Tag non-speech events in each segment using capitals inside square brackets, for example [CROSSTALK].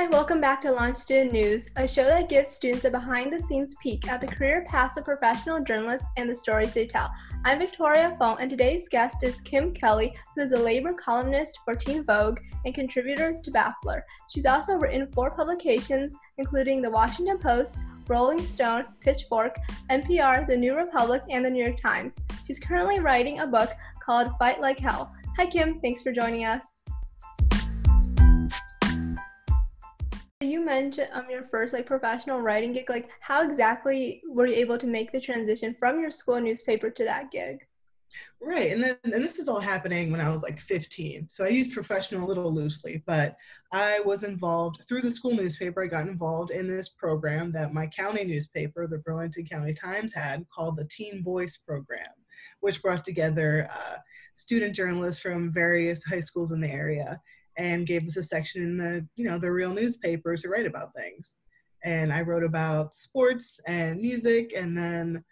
Hi, welcome back to Launch Student News, a show that gives students a behind the scenes peek at the career paths of professional journalists and the stories they tell. I'm Victoria Fong, and today's guest is Kim Kelly, who is a labor columnist for Teen Vogue and contributor to Baffler. She's also written four publications, including The Washington Post, Rolling Stone, Pitchfork, NPR, The New Republic, and The New York Times. She's currently writing a book called Fight Like Hell. Hi, Kim. Thanks for joining us. You mentioned um your first like professional writing gig. Like, how exactly were you able to make the transition from your school newspaper to that gig? Right, and then and this was all happening when I was like 15. So I used professional a little loosely, but I was involved through the school newspaper. I got involved in this program that my county newspaper, the Burlington County Times, had called the Teen Voice Program, which brought together uh, student journalists from various high schools in the area and gave us a section in the you know the real newspapers to write about things. And i wrote about sports and music and then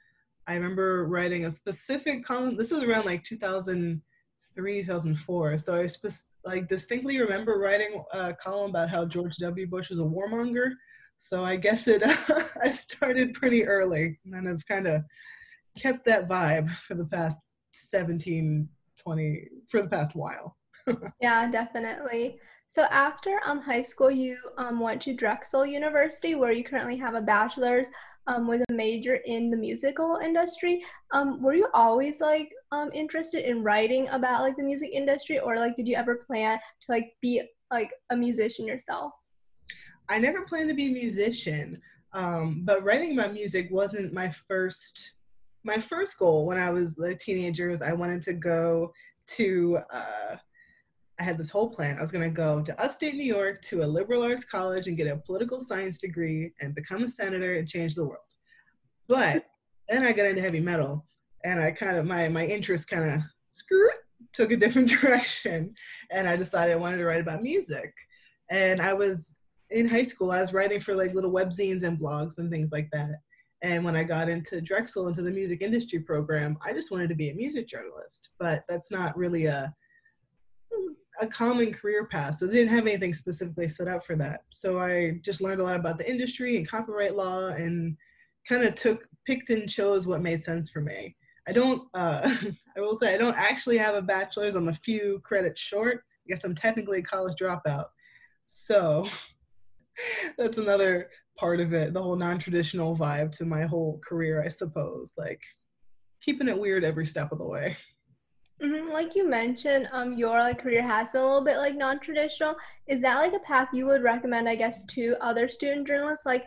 i remember writing a specific column. This is around like 2003 2004 so i spe- like distinctly remember writing a column about how george w. Bush was a warmonger. So i guess it [LAUGHS] i started pretty early and i've kind of kept that vibe for the past 17 20 for the past while yeah, definitely. So after um high school, you um went to Drexel University, where you currently have a bachelor's um with a major in the musical industry. Um, were you always like um interested in writing about like the music industry, or like did you ever plan to like be like a musician yourself? I never planned to be a musician, um, but writing about music wasn't my first my first goal when I was a teenager. Was I wanted to go to uh, I had this whole plan. I was going to go to upstate New York to a liberal arts college and get a political science degree and become a senator and change the world. But then I got into heavy metal and I kind of, my, my interest kind of screwed, took a different [LAUGHS] direction. And I decided I wanted to write about music. And I was in high school, I was writing for like little webzines and blogs and things like that. And when I got into Drexel, into the music industry program, I just wanted to be a music journalist. But that's not really a, a common career path. So they didn't have anything specifically set up for that. So I just learned a lot about the industry and copyright law and kind of took, picked and chose what made sense for me. I don't, uh, [LAUGHS] I will say I don't actually have a bachelor's. I'm a few credits short. I guess I'm technically a college dropout. So [LAUGHS] that's another part of it, the whole non-traditional vibe to my whole career, I suppose. Like keeping it weird every step of the way. Mm-hmm. Like you mentioned, um, your like career has been a little bit like non-traditional. Is that like a path you would recommend, I guess, to other student journalists? Like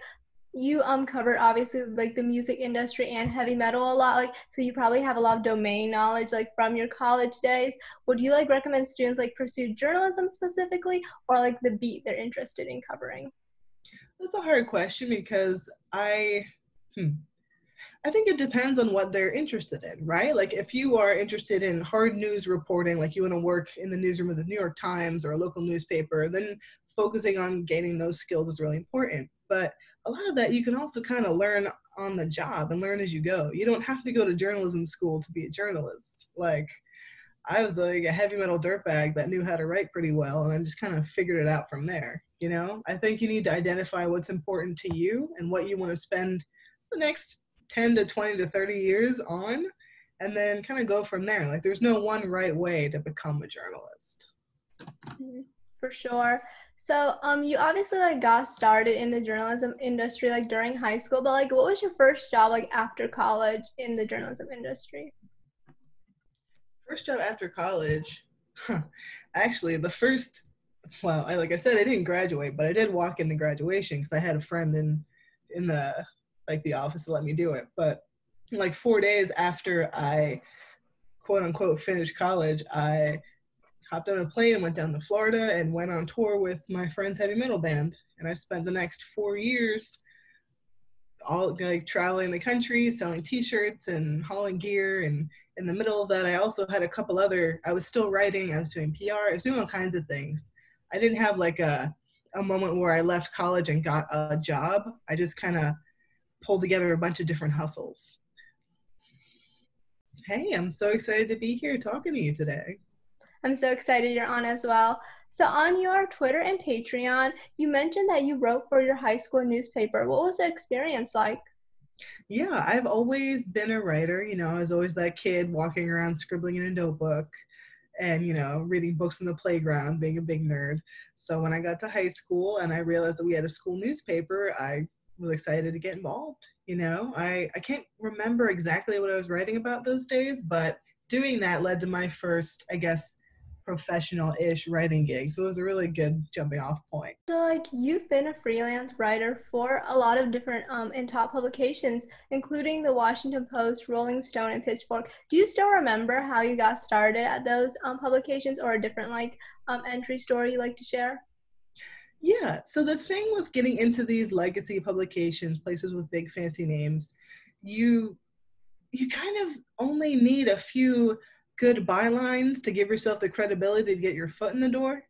you um covered obviously like the music industry and heavy metal a lot, like so you probably have a lot of domain knowledge like from your college days. Would you like recommend students like pursue journalism specifically, or like the beat they're interested in covering? That's a hard question because I. Hmm I think it depends on what they're interested in, right? Like if you are interested in hard news reporting, like you want to work in the newsroom of the New York Times or a local newspaper, then focusing on gaining those skills is really important. But a lot of that you can also kind of learn on the job and learn as you go. You don't have to go to journalism school to be a journalist. Like I was like a heavy metal dirtbag that knew how to write pretty well and then just kind of figured it out from there. You know, I think you need to identify what's important to you and what you want to spend the next 10 to 20 to 30 years on and then kind of go from there. Like there's no one right way to become a journalist. Mm-hmm. For sure. So um you obviously like got started in the journalism industry like during high school, but like what was your first job like after college in the journalism industry? First job after college. Huh. Actually, the first well, I, like I said, I didn't graduate, but I did walk in the graduation because I had a friend in in the like the office to let me do it. But like four days after I quote unquote finished college, I hopped on a plane and went down to Florida and went on tour with my friend's heavy metal band. And I spent the next four years all like traveling the country, selling t-shirts and hauling gear. And in the middle of that, I also had a couple other, I was still writing, I was doing PR, I was doing all kinds of things. I didn't have like a, a moment where I left college and got a job. I just kind of pull together a bunch of different hustles. Hey, I'm so excited to be here talking to you today. I'm so excited you're on as well. So, on your Twitter and Patreon, you mentioned that you wrote for your high school newspaper. What was the experience like? Yeah, I've always been a writer. You know, I was always that kid walking around scribbling in a notebook and, you know, reading books in the playground, being a big nerd. So when I got to high school and I realized that we had a school newspaper, I was excited to get involved. You know, I, I can't remember exactly what I was writing about those days, but doing that led to my first, I guess, professional-ish writing gig. So it was a really good jumping off point. So like you've been a freelance writer for a lot of different um and top publications, including the Washington Post, Rolling Stone, and Pitchfork. Do you still remember how you got started at those um, publications or a different like um, entry story you like to share? Yeah. So the thing with getting into these legacy publications, places with big fancy names, you you kind of only need a few good bylines to give yourself the credibility to get your foot in the door.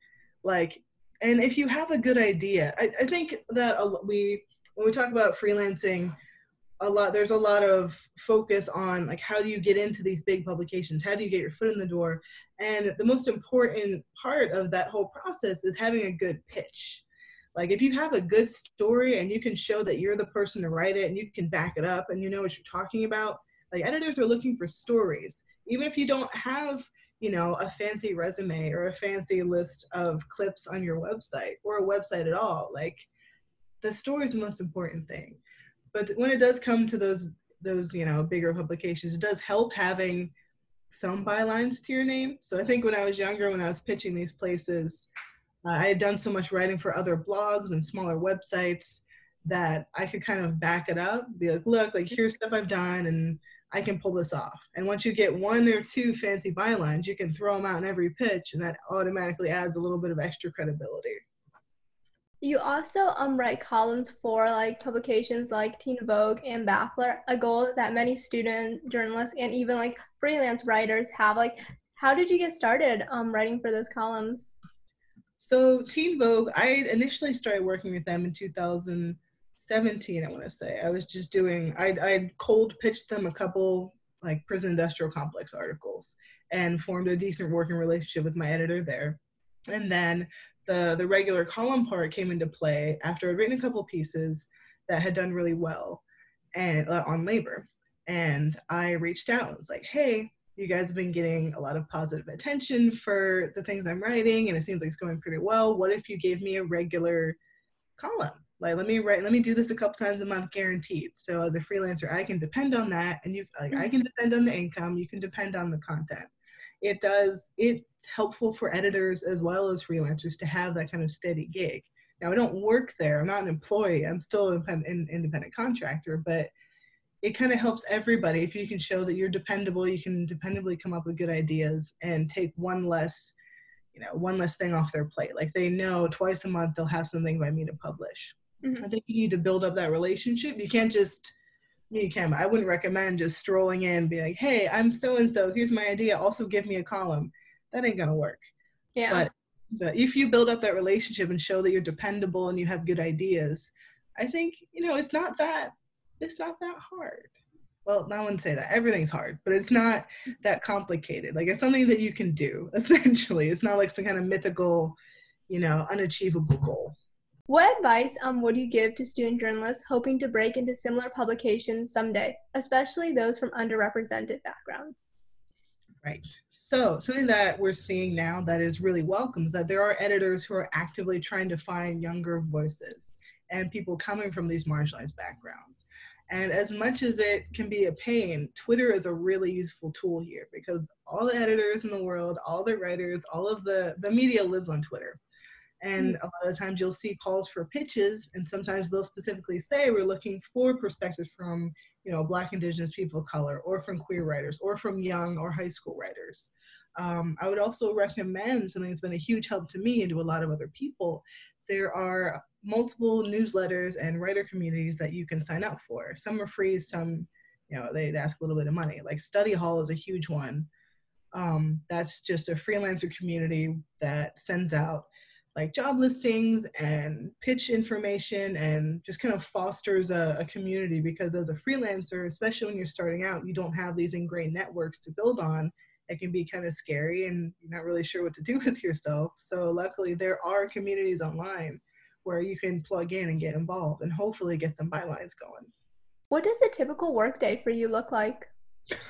Like, and if you have a good idea, I, I think that we when we talk about freelancing, a lot there's a lot of focus on like how do you get into these big publications? How do you get your foot in the door? And the most important part of that whole process is having a good pitch. Like if you have a good story and you can show that you're the person to write it and you can back it up and you know what you're talking about like editors are looking for stories. Even if you don't have you know a fancy resume or a fancy list of clips on your website or a website at all like the story is the most important thing but when it does come to those those you know bigger publications it does help having some bylines to your name so i think when i was younger when i was pitching these places uh, i had done so much writing for other blogs and smaller websites that i could kind of back it up be like look like here's stuff i've done and I can pull this off. And once you get one or two fancy bylines, you can throw them out in every pitch, and that automatically adds a little bit of extra credibility. You also um, write columns for like publications like Teen Vogue and Baffler, a goal that many student journalists and even like freelance writers have. Like, how did you get started um, writing for those columns? So Teen Vogue, I initially started working with them in 2017. I want to say. I was just doing, I I cold pitched them a couple like prison industrial complex articles and formed a decent working relationship with my editor there. And then the the regular column part came into play after I'd written a couple pieces that had done really well and uh, on labor. And I reached out and was like, hey, you guys have been getting a lot of positive attention for the things I'm writing, and it seems like it's going pretty well. What if you gave me a regular column? like let me write let me do this a couple times a month guaranteed so as a freelancer i can depend on that and you like i can depend on the income you can depend on the content it does it's helpful for editors as well as freelancers to have that kind of steady gig. Now i don't work there. I'm not an employee. I'm still an independent contractor but it kind of helps everybody. If you can show that you're dependable you can dependably come up with good ideas and take one less you know one less thing off their plate. Like they know twice a month they'll have something by me to publish. Mm-hmm. I think you need to build up that relationship. You can't just you can, I wouldn't recommend just strolling in, be like, "Hey, I'm so and so. Here's my idea. Also, give me a column." That ain't gonna work. Yeah. But, but if you build up that relationship and show that you're dependable and you have good ideas, I think you know it's not that it's not that hard. Well, I wouldn't say that everything's hard, but it's not that complicated. Like it's something that you can do. [LAUGHS] Essentially, it's not like some kind of mythical, you know, unachievable goal. What advice um, would you give to student journalists hoping to break into similar publications someday, especially those from underrepresented backgrounds? Right. So, something that we're seeing now that is really welcome is that there are editors who are actively trying to find younger voices and people coming from these marginalized backgrounds. And as much as it can be a pain, Twitter is a really useful tool here because all the editors in the world, all the writers, all of the, the media lives on Twitter. And mm. a lot of times you'll see calls for pitches, and sometimes they'll specifically say we're looking for perspectives from, you know, Black, Indigenous people of color, or from queer writers, or from young or high school writers. Um, I would also recommend something that's been a huge help to me and to a lot of other people. There are multiple newsletters and writer communities that you can sign up for. Some are free, some, you know, they, they ask a little bit of money. Like Study Hall is a huge one. Um, that's just a freelancer community that sends out like job listings and pitch information and just kind of fosters a, a, community because as a freelancer especially when you're starting out you don't have these ingrained networks to build on it can be kind of scary and you're not really sure what to do [LAUGHS] with yourself. So luckily there are communities online where you can plug in and get involved and hopefully get some bylines going. What does a typical workday for you look like? [LAUGHS]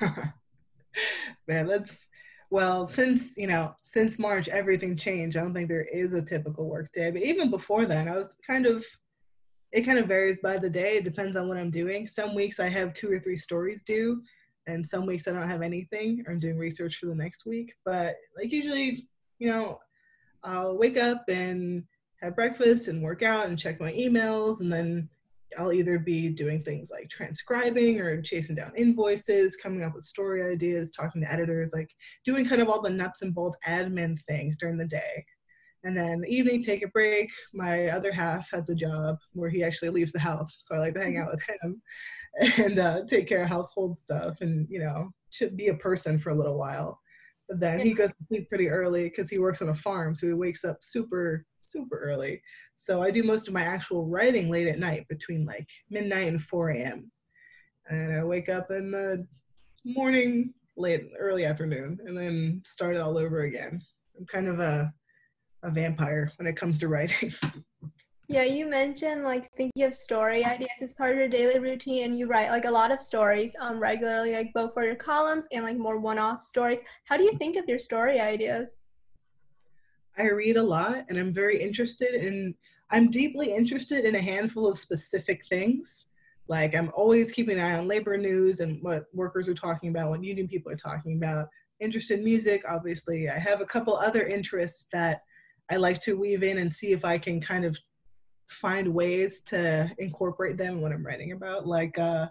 Man, that's well, since you know, since March, everything changed. I don't think there is a typical work day. But even before then, I was kind of it kind of varies by the day. It depends on what I'm doing. Some weeks I have two or three stories due, and some weeks I don't have anything or I'm doing research for the next week. But like usually, you know, I'll wake up and have breakfast and work out and check my emails and then I'll either be doing things like transcribing or chasing down invoices, coming up with story ideas, talking to editors, like doing kind of all the nuts and bolts admin things during the day. And then the evening, take a break. My other half has a job where he actually leaves the house. So I like to hang out with him [LAUGHS] and uh, take care of household stuff and, you know, should be a person for a little while. But then he goes to sleep pretty early because he works on a farm. So he wakes up super, super early. So I do most of my actual writing late at night between like midnight and 4 a.m. And I wake up in the morning, late, early afternoon, and then start it all over again. I'm kind of a, a vampire when it comes to writing. [LAUGHS] Yeah, you mentioned like thinking of story ideas as part of your daily routine, and you write like a lot of stories um, regularly, like both for your columns and like more one off stories. How do you think of your story ideas? I read a lot and I'm very interested in I'm deeply interested in a handful of specific things. Like I'm always keeping an eye on labor news and what workers are talking about, what union people are talking about. Interested in music, obviously. I have a couple other interests that I like to weave in and see if I can kind of find ways to incorporate them when I'm writing about. Like uh,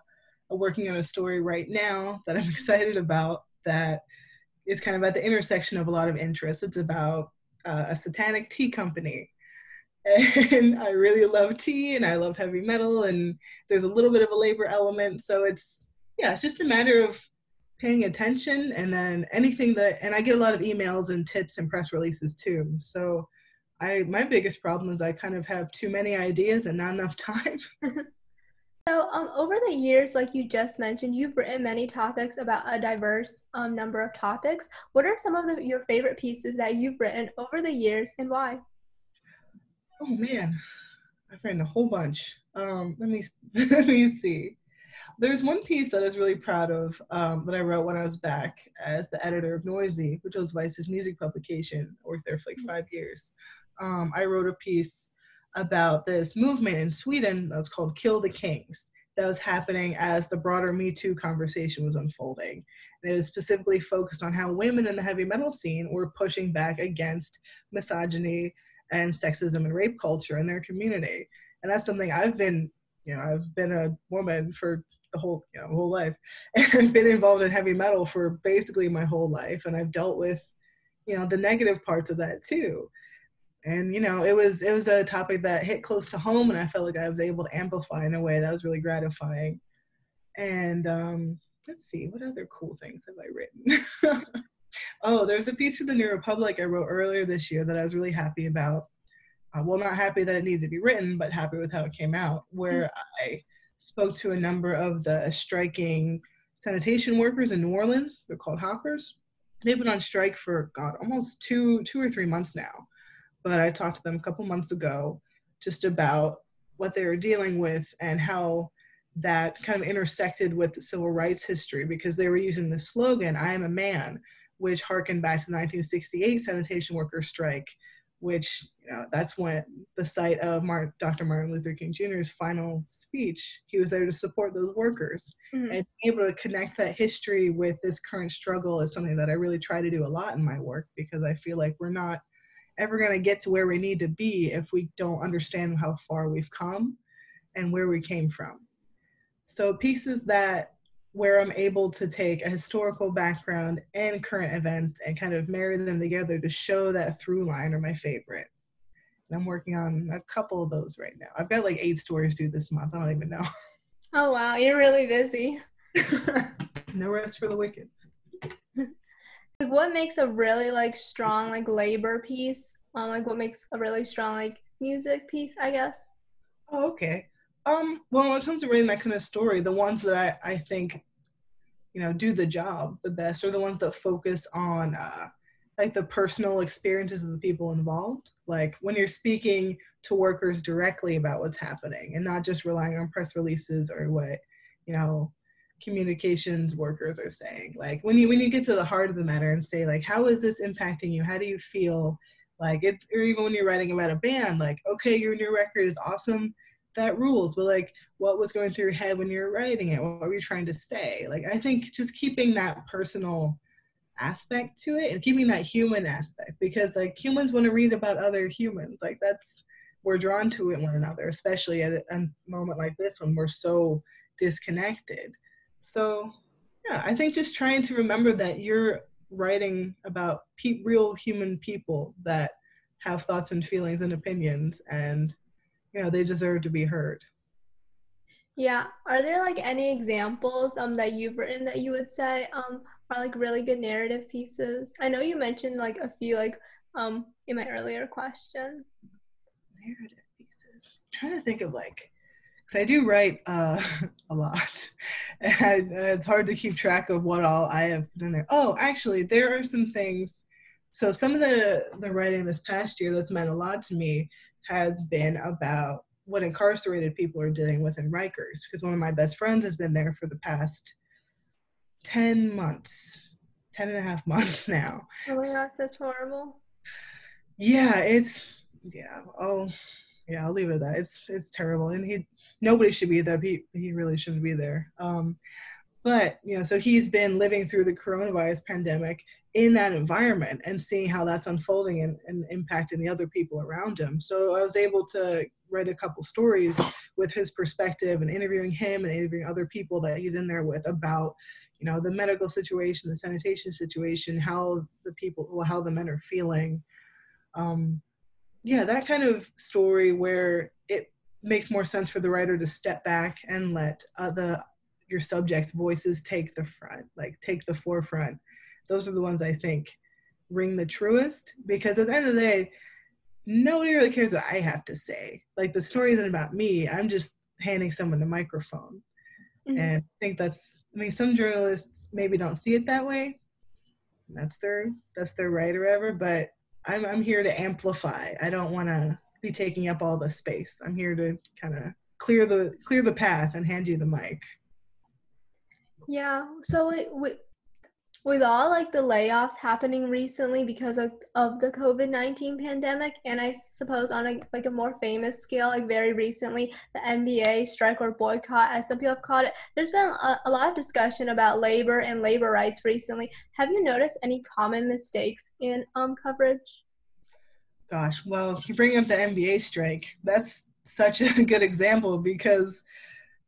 working on a story right now that I'm [LAUGHS] excited about that is kind of at the intersection of a lot of interests. It's about uh, a satanic tea company and I really love tea and I love heavy metal and there's a little bit of a labor element. So it's yeah, it's just a matter of paying attention and then anything that and I get a lot of emails and tips and press releases too. So I my biggest problem is I kind of have too many ideas and not enough [LAUGHS] time. so um, over the years, like you just mentioned, you've written many topics about a diverse um, number of topics. What are some of the, your favorite pieces that you've written over the years and why? Oh man, I've written a whole bunch. Um, let me [LAUGHS] let me see. There's one piece that I was really proud of um, that I wrote when I was back as the editor of Noisey, which was Vice's music publication. I worked there for like five years. Um, I wrote a piece about this movement in Sweden that was called Kill the Kings that was happening as the broader Me Too conversation was unfolding. And it was specifically focused on how women in the heavy metal scene were pushing back against misogyny, and sexism and rape culture in their community. And that's something I've been, you know, I've been a woman for the whole, you know, whole life, [LAUGHS] and I've been involved in heavy metal for basically my whole life, and I've dealt with, you know, the negative parts of that too. And you know, it was it was a topic that hit close to home, and I felt like I was able to amplify in a way that was really gratifying. And um, let's see, what other cool things have I written? [LAUGHS] Oh, there's a piece for the New Republic I wrote earlier this year that I was really happy about. Uh, well, not happy that it needed to be written, but happy with how it came out, where mm-hmm. I spoke to a number of the striking sanitation workers in New Orleans. They're called hoppers. They've been on strike for God almost two two or three months now. But I talked to them a couple months ago just about what they were dealing with and how that kind of intersected with civil rights history because they were using the slogan "I am a man," which harkened back to the 1968 sanitation workers strike, which you know that's when the site of Martin, Dr. Martin Luther King Jr.'s final speech. He was there to support those workers, mm-hmm. and being able to connect that history with this current struggle is something that I really try to do a lot in my work because I feel like we're not ever going to get to where we need to be if we don't understand how far we've come and where we came from. So pieces that where I'm able to take a historical background and current events and kind of marry them together to show that through line are my favorite. And I'm working on a couple of those right now. I've got like eight stories due this month. I don't even know. [LAUGHS] Oh wow, you're really busy. no rest for the wicked. what makes a really like strong like labor piece? Um, like what makes a really strong like music piece? I guess. Oh, okay. Um, well, when it comes to writing that kind of story, the ones that I, I think you know do the job the best are the ones that focus on uh, like the personal experiences of the people involved. Like when you're speaking to workers directly about what's happening and not just relying on press releases or what you know communications workers are saying. Like when you when you get to the heart of the matter and say like how is this impacting you? How do you feel? Like it or even when you're writing about a band like okay your new record is awesome that rules but like what was going through your head when you were writing it? What were you trying to say? Like i think just keeping that personal aspect to it and keeping that human aspect because like humans want to read about other humans. Like that's we're drawn to it one another especially at a, moment like this when we're so disconnected. So yeah i think just trying to remember that you're writing about pe- real human people that have thoughts and feelings and opinions and know they deserve to be heard. Yeah are there like any examples um that you've written that you would say um are like really good narrative pieces? I know you mentioned like a few like um in my earlier question. Narrative pieces. I'm trying to think of like because I do write uh, [LAUGHS] a lot, and it's hard to keep track of what all I have done there. Oh, actually, there are some things. So some of the the writing this past year that's meant a lot to me has been about what incarcerated people are dealing with in Rikers because one of my best friends has been there for the past 10 months, 10 and a half [LAUGHS] months now. Oh my gosh, that's horrible. Yeah, it's, yeah, oh, yeah, I'll leave it at that. It's, it's terrible. And he, nobody should be there. He, he really shouldn't be there. Um, but, you know, so he's been living through the coronavirus pandemic in that environment and seeing how that's unfolding and, and impacting the other people around him. So I was able to write a couple stories with his perspective and interviewing him and interviewing other people that he's in there with about you know the medical situation the sanitation situation how the people well, how the men are feeling um, yeah that kind of story where it makes more sense for the writer to step back and let uh, the your subjects voices take the front like take the forefront those are the ones I think ring the truest because at the end of the day, nobody really cares what I have to say. Like the story isn't about me. I'm just handing someone the microphone. Mm-hmm. And I think that's I mean some journalists maybe don't see it that way. That's their that's their right or whatever, but I'm I'm here to amplify. I don't want to be taking up all the space. I'm here to kind of clear the clear the path and hand you the mic. Yeah. So it, with all like the layoffs happening recently because of, of the covid-19 pandemic and i suppose on a like a more famous scale like very recently the nba strike or boycott as some people have called it. There's been a, a lot of discussion about labor and labor rights recently. Have you noticed any common mistakes in um coverage? Gosh well you bring up the nba strike that's such a [LAUGHS] good example because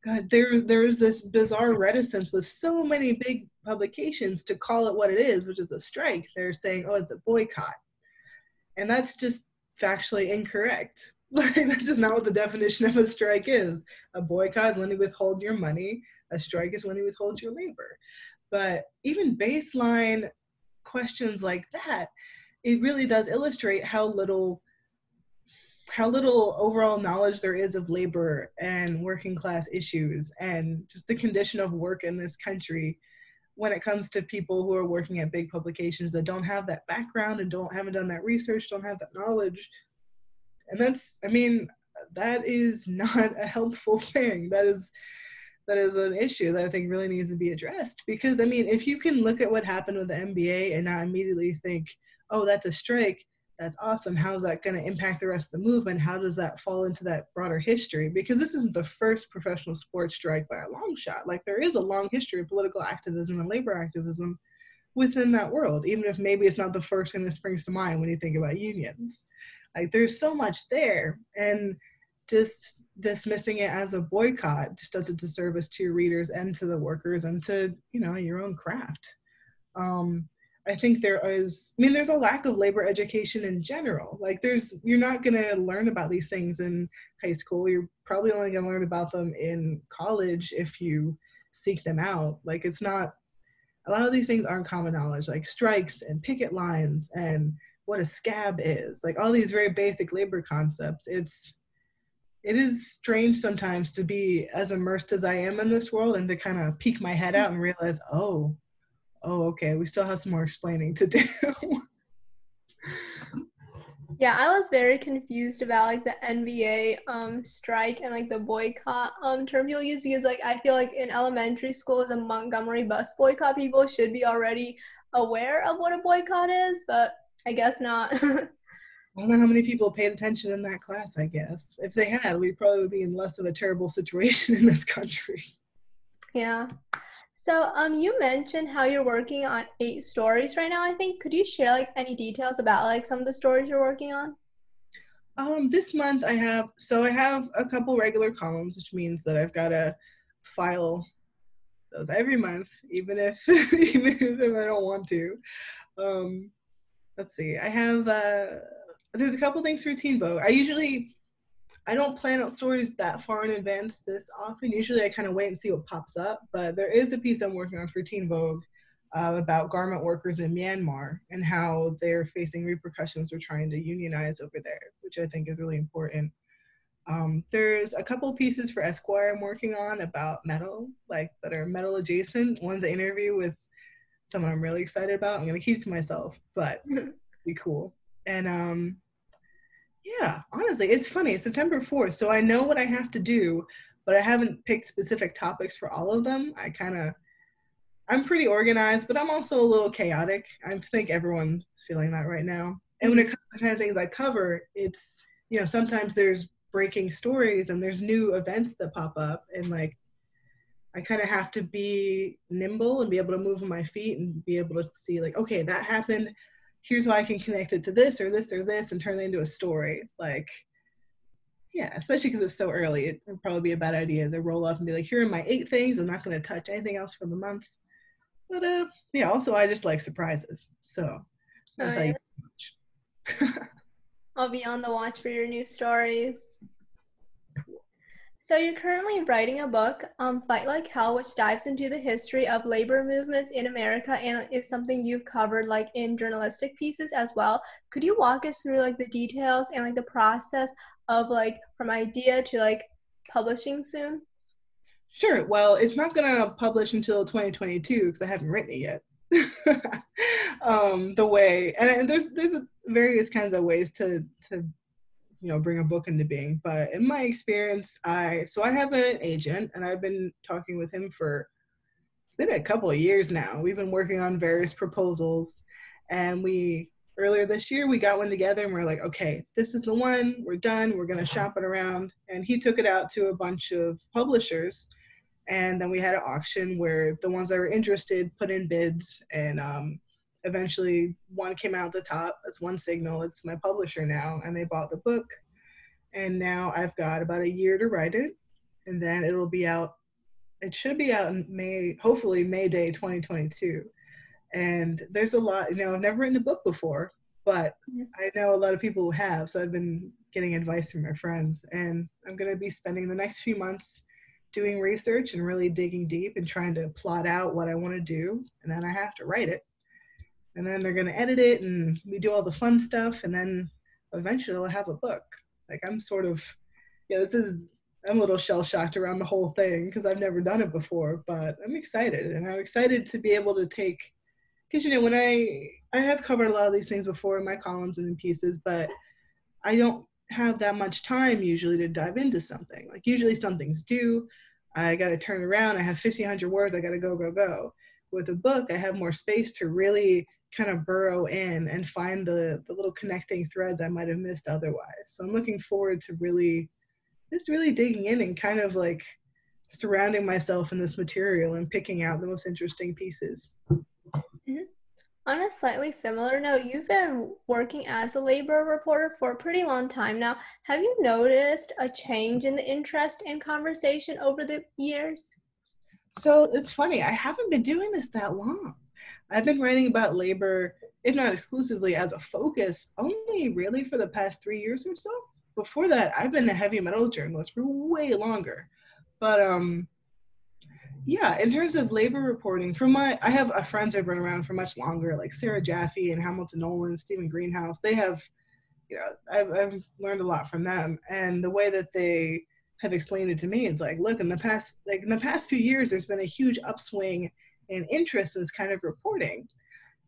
God, there there is this bizarre reticence with so many big publications to call it what it is, which is a strike. They're saying, "Oh, it's a boycott," and that's just factually incorrect. [LAUGHS] that's just not what the definition of a strike is. A boycott is when you withhold your money. A strike is when you withhold your labor. But even baseline questions like that, it really does illustrate how little how little overall knowledge there is of labor and working class issues and just the condition of work in this country when it comes to people who are working at big publications that don't have that background and don't haven't done that research don't have that knowledge. And that's i mean that is [LAUGHS] not a helpful thing. That is that is an issue that i think really needs to be addressed. Because i mean if you can look at what happened with the nba and not immediately think oh that's a strike that's awesome. How's that going to impact the rest of the movement? How does that fall into that broader history? Because this isn't the first professional sports strike by a long shot. Like there is a long history of political activism and labor activism within that world, even if maybe it's not the first thing that springs to mind when you think about unions. Like there's so much there. And just dismissing it as a boycott just does a disservice to your readers and to the workers and to, you know, your own craft. Um, I think there is, I mean, there's a lack of labor education in general. Like, there's, you're not going to learn about these things in high school. You're probably only going to learn about them in college if you seek them out. Like, it's not, a lot of these things aren't common knowledge, like strikes and picket lines and what a scab is, like all these very basic labor concepts. It's, it is strange sometimes to be as immersed as I am in this world and to kind of peek my head out and realize, oh, oh, okay, we still have some more explaining to do. [LAUGHS] yeah, I was very confused about like the NBA um strike and like the boycott um term people use because like I feel like in elementary school a Montgomery bus boycott, people should be already aware of what a boycott is, but I guess not. [LAUGHS] I don't know how many people paid attention in that class, I guess. If they had, we probably would be in less of a terrible situation in this country. Yeah. So, um, you mentioned how you're working on eight stories right now. I think could you share like any details about like some of the stories you're working on? Um, this month I have so I have a couple regular columns, which means that I've got to file those every month, even if [LAUGHS] even if I don't want to. Um, let's see. I have uh, there's a couple things for Teen Vogue. I usually I don't plan out stories that far in advance this often. Usually I kind of wait and see what pops up, but there is a piece I'm working on for Teen Vogue uh, about garment workers in Myanmar and how they're facing repercussions for trying to unionize over there, which I think is really important. Um, there's a couple pieces for Esquire I'm working on about metal, like that are metal adjacent. One's an interview with someone I'm really excited about. I'm gonna keep to myself, but [LAUGHS] be cool. And um, yeah, honestly, it's funny. It's September 4th, so I know what I have to do, but I haven't picked specific topics for all of them. I kind of, I'm pretty organized, but I'm also a little chaotic. I think everyone's feeling that right now. And when it mm-hmm. comes to the kind of things I cover, it's, you know, sometimes there's breaking stories and there's new events that pop up. And like, I kind of have to be nimble and be able to move my feet and be able to see, like, okay, that happened here's why I can connect it to this or this or this and turn it into a story. Like, yeah, especially because it's so early, it would probably be a bad idea to roll up and be like, here are my eight things. I'm not going to touch anything else for the month. But uh, yeah, also I just like surprises. So I'll oh, yeah. [LAUGHS] I'll be on the watch for your new stories. So you're currently writing a book, um, Fight Like Hell, which dives into the history of labor movements in America and is something you've covered like in journalistic pieces as well. Could you walk us through like the details and like the process of like from idea to like publishing soon? Sure. Well, it's not gonna publish until 2022 because I haven't written it yet. [LAUGHS] um, the way and, and there's there's various kinds of ways to to you know bring a book into being. But in my experience i so i have an agent and i've been talking with him for it's been a couple of years now. We've been working on various proposals. And we earlier this year we got one together and we're like okay this is the one. We're done. We're going to shop it around. And he took it out to a bunch of publishers. And then we had an auction where the ones that were interested put in bids and um, eventually one came out at the top as one signal it's my publisher now and they bought the book. And now i've got about a year to write it and then it'll be out it should be out in may hopefully may day 2022 and there's a lot you know i've never written a book before but i know a lot of people who have so i've been getting advice from my friends and i'm going to be spending the next few months doing research and really digging deep and trying to plot out what i want to do and then i have to write it and then they're going to edit it and we do all the fun stuff and then eventually i'll have a book. Like i'm sort of yeah this is i'm a little shell shocked around the whole thing because i've never done it before but i'm excited and i'm excited to be able to take because you know when i i have covered a lot of these things before in my columns and in pieces but i don't have that much time usually to dive into something. Like usually something's due i got to turn around i have 1500 words i got to go go go. With a book i have more space to really kind of burrow in and find the, the little connecting threads I might have missed otherwise. So I'm looking forward to really, just really digging in and kind of like surrounding myself in this material and picking out the most interesting pieces. Mm-hmm. On a slightly similar note, you've been working as a labor reporter for a pretty long time now. Have you noticed a change in the interest and conversation over the years? So it's funny, I haven't been doing this that long. I've been writing about labor, if not exclusively as a focus, only really for the past three years or so. Before that, I've been a heavy metal journalist for way longer. But um, yeah, in terms of labor reporting, from my I have a friends who've been around for much longer, like Sarah Jaffe and Hamilton Nolan, Steven Greenhouse. They have you know, I've, I've learned a lot from them. And the way that they have explained it to me, it's like, look, in the past, like in the past few years, there's been a huge upswing in interest in this kind of reporting.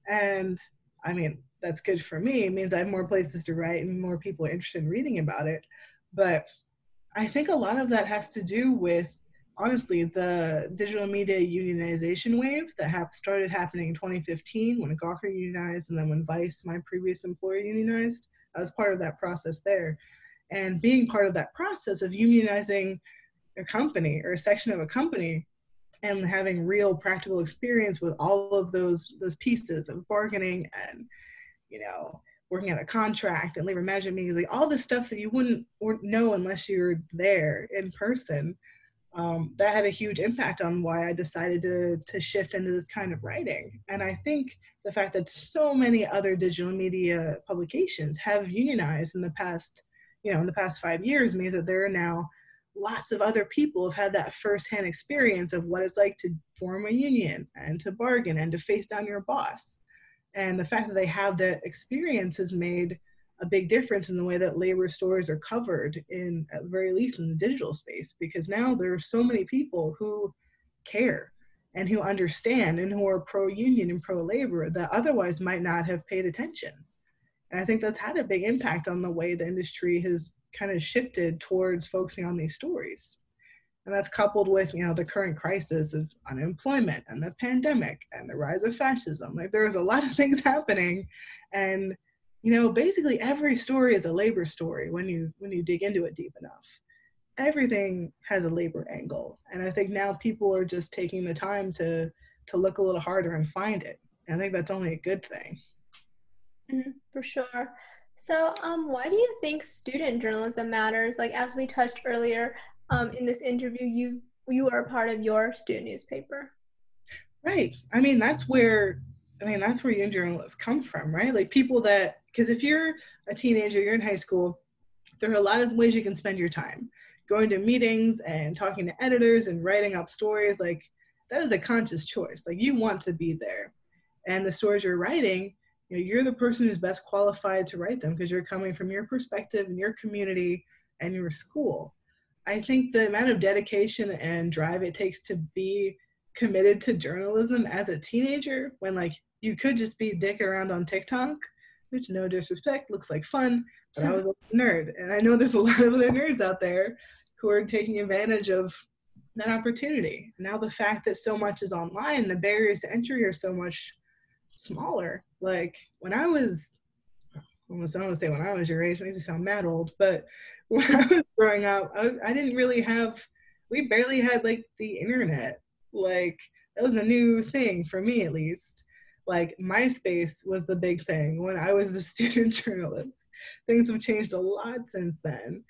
And I mean, that's good for me. It means I have more places to write and more people are interested in reading about it. But I think a lot of that has to do with honestly the digital media unionization wave that ha- started happening in 2015 when Gawker unionized and then when Vice, my previous employer, unionized. I was part of that process there. And being part of that process of unionizing a company or a section of a company and having real practical experience with all of those those pieces of bargaining and you know working out a contract and labor management meetings like all the stuff that you wouldn't know unless you're there in person um, that had a huge impact on why I decided to to shift into this kind of writing. And I think the fact that so many other digital media publications have unionized in the past, you know, in the past five years means that there are now lots of other people have had that firsthand experience of what it's like to form a union and to bargain and to face down your boss. And the fact that they have that experience has made a big difference in the way that labor stories are covered in at very least in the digital space because now there are so many people who care and who understand and who are pro union and pro labor that otherwise might not have paid attention and i think that's had a big impact on the way the industry has kind of shifted towards focusing on these stories. And that's coupled with you know the current crisis of unemployment and the pandemic and the rise of fascism. Like there's a lot of [LAUGHS] things happening. And you know basically every story is a labor story when you when you dig into it deep enough. Everything has a labor angle. And i think now people are just taking the time to to look a little harder and find it. I think that's only a good thing. Mm, for sure so um, why do you think student journalism matters like as we touched earlier um, in this interview you you are a part of your student newspaper right i mean that's where i mean that's where young journalists come from right like people that because if you're a teenager, you're in high school, there are a lot of ways you can spend your time. Going to meetings and talking to editors and writing up stories, like that is a conscious choice. Like you want to be there. And the stories you're writing, you know, you're the person who's best qualified to write them because you're coming from your perspective and your community and your school. I think the amount of dedication and drive it takes to be committed to journalism as a teenager when like you could just be dick around on TikTok which no disrespect looks like fun, but I was a nerd. And I know there's a [LAUGHS] lot of other nerds out there who are taking advantage of that opportunity. Now the fact that so much is online, the barriers to entry are so much smaller. Like when I was almost I don't want to say when I was your age, makes me sound mad old, but [LAUGHS] when I was growing up, I, I didn't really have we barely had like the internet. Like that was a new thing for me at least like MySpace was the big thing when I was a [LAUGHS] student journalist. Things have changed a lot since then.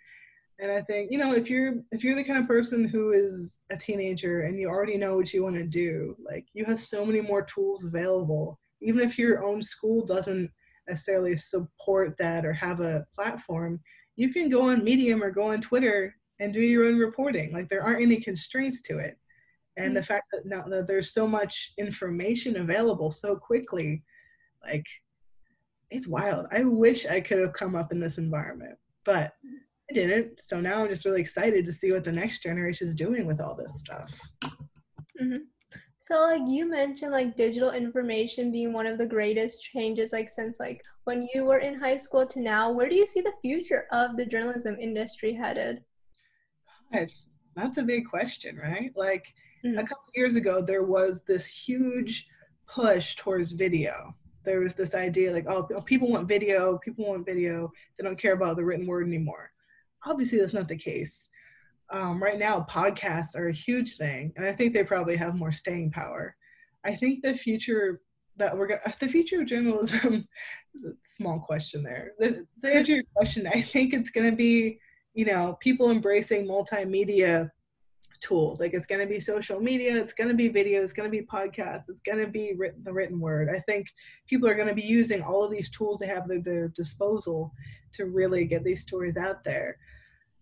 And I think, you know, if you're if you're the kind of person who is a teenager and you already know what you want to do, like you have so many more tools available. Even if your own school doesn't necessarily support that or have a platform, you can go on Medium or go on Twitter and do your own reporting. Like there aren't any constraints to it and mm-hmm. the fact that now that there's so much information available so quickly like it's wild i wish i could have come up in this environment but i didn't so now i'm just really excited to see what the next generation is doing with all this stuff mm-hmm. So like you mentioned like digital information being one of the greatest changes like since like when you were in high school to now where do you see the future of the journalism industry headed God, that's a big question right like Mm-hmm. A couple years ago, there was this huge push towards video. There was this idea like, oh, people want video, people want video. They don't care about the written word anymore. Obviously, that's not the case. Um, right now, podcasts are a huge thing, and I think they probably have more staying power. I think the future that we're going the future of journalism [LAUGHS] is a small question there. The, to answer your question, I think it's going to be, you know, people embracing multimedia tools. Like it's going to be social media, it's going to be video, it's going to be podcasts, it's going to be written, the written word. I think people are going to be using all of these tools they have at their disposal to really get these stories out there.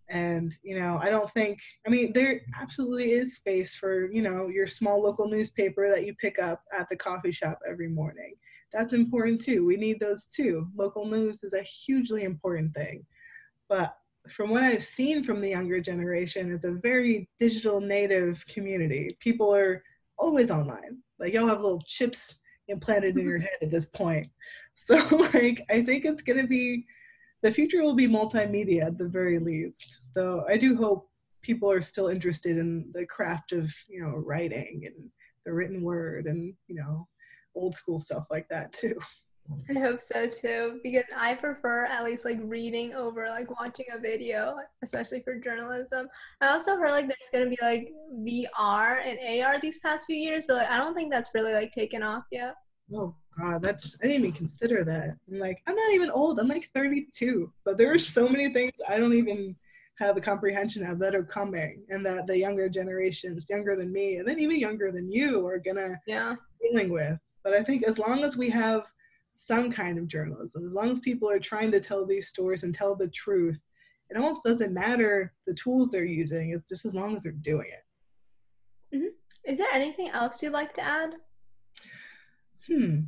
And, you know, I don't think, I mean, there absolutely is space for, you know, your small local newspaper that you pick up at the coffee shop every morning. that's important too. We need those too. Local news is a hugely important thing. But from what I've seen from the younger generation, is a very digital native community. People are always online. Like y'all have little chips implanted in your [LAUGHS] head at this point. So [LAUGHS] like I think it's gonna be the future will be multimedia at the very least. Though I do hope people are still interested in the craft of, you know, writing and the written word and, you know, old school stuff like that too. I hope so too, because I prefer at least like reading over like watching a video, especially for journalism. I also heard like there's gonna be like VR and AR these past few years, but like I don't think that's really like taken off yet. Oh god, that's I didn't even consider that. I'm like, I'm not even old. I'm like 32, but there are so many things I don't even have the comprehension of that are coming, and that the younger generations, younger than me, and then even younger than you, are gonna yeah dealing with. But I think as long as we have some kind of journalism, as long as people are trying to tell these stories and tell the truth, it almost doesn't matter the tools they're using, it's just as long as they're doing it. Mm-hmm. Is there anything else you'd like to add? Hmm.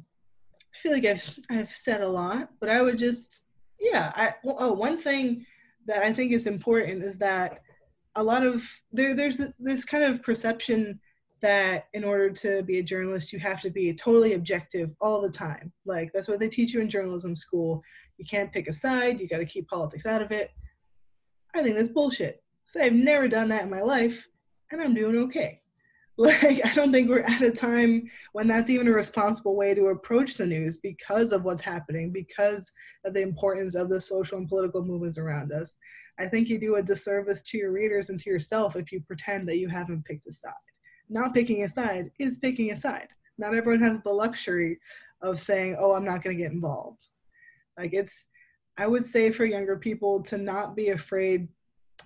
I feel like I've I've said a lot, but I would just yeah. I oh one thing that I think is important is that a lot of there there's this, this kind of perception that in order to be a journalist, you have to be totally objective all the time. Like that's what they teach you in journalism school. You can't pick a side. You got to keep politics out of it. I think that's bullshit. So I've never done that in my life, and I'm doing okay. [LAUGHS] Like I don't think we're at a time when that's even a responsible way to approach the news because of what's happening, because of the importance of the social and political movements around us. I think you do a disservice to your readers and to yourself if you pretend that you haven't picked a side not picking a side is picking a side. Not everyone has the luxury of saying, oh, I'm not going to get involved. Like it's, I would say for younger people to not be afraid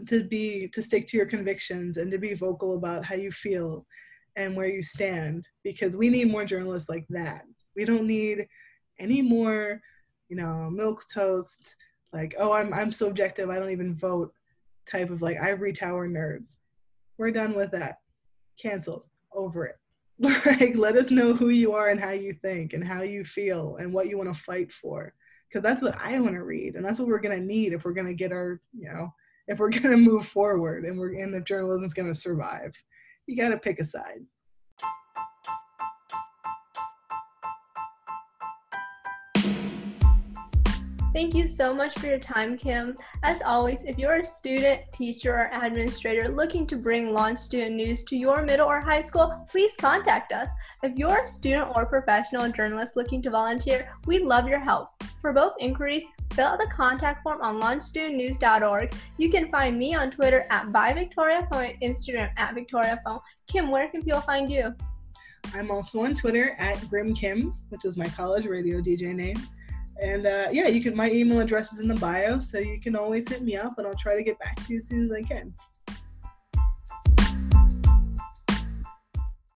to be, to stick to your convictions and to be vocal about how you feel and where you stand because we need more journalists like that. We don't need any more, you know, milk toast, like, oh, I'm, I'm so objective, I don't even vote type of like ivory tower nerds. We're done with that canceled over it [LAUGHS] like let us know who you are and how you think and how you feel and what you want to fight for because that's what i want to read and that's what we're going to need if we're going to get our you know if we're [LAUGHS] going to move forward and we're and the journalism's going to survive you got to pick a side Thank you so much for your time, Kim. As always, if you're a student, teacher, or administrator looking to bring launch student news to your middle or high school, please contact us. If you're a student or professional journalist looking to volunteer, we'd love your help. For both inquiries, fill out the contact form on launchstudentnews.org. You can find me on Twitter at byvictoriaphone and Instagram at victoriaphone. Kim, where can people find you? I'm also on Twitter at Grim Kim, which is my college radio DJ name. And uh, yeah, you can. My email address is in the bio, so you can always hit me up, and I'll try to get back to you as soon as I can.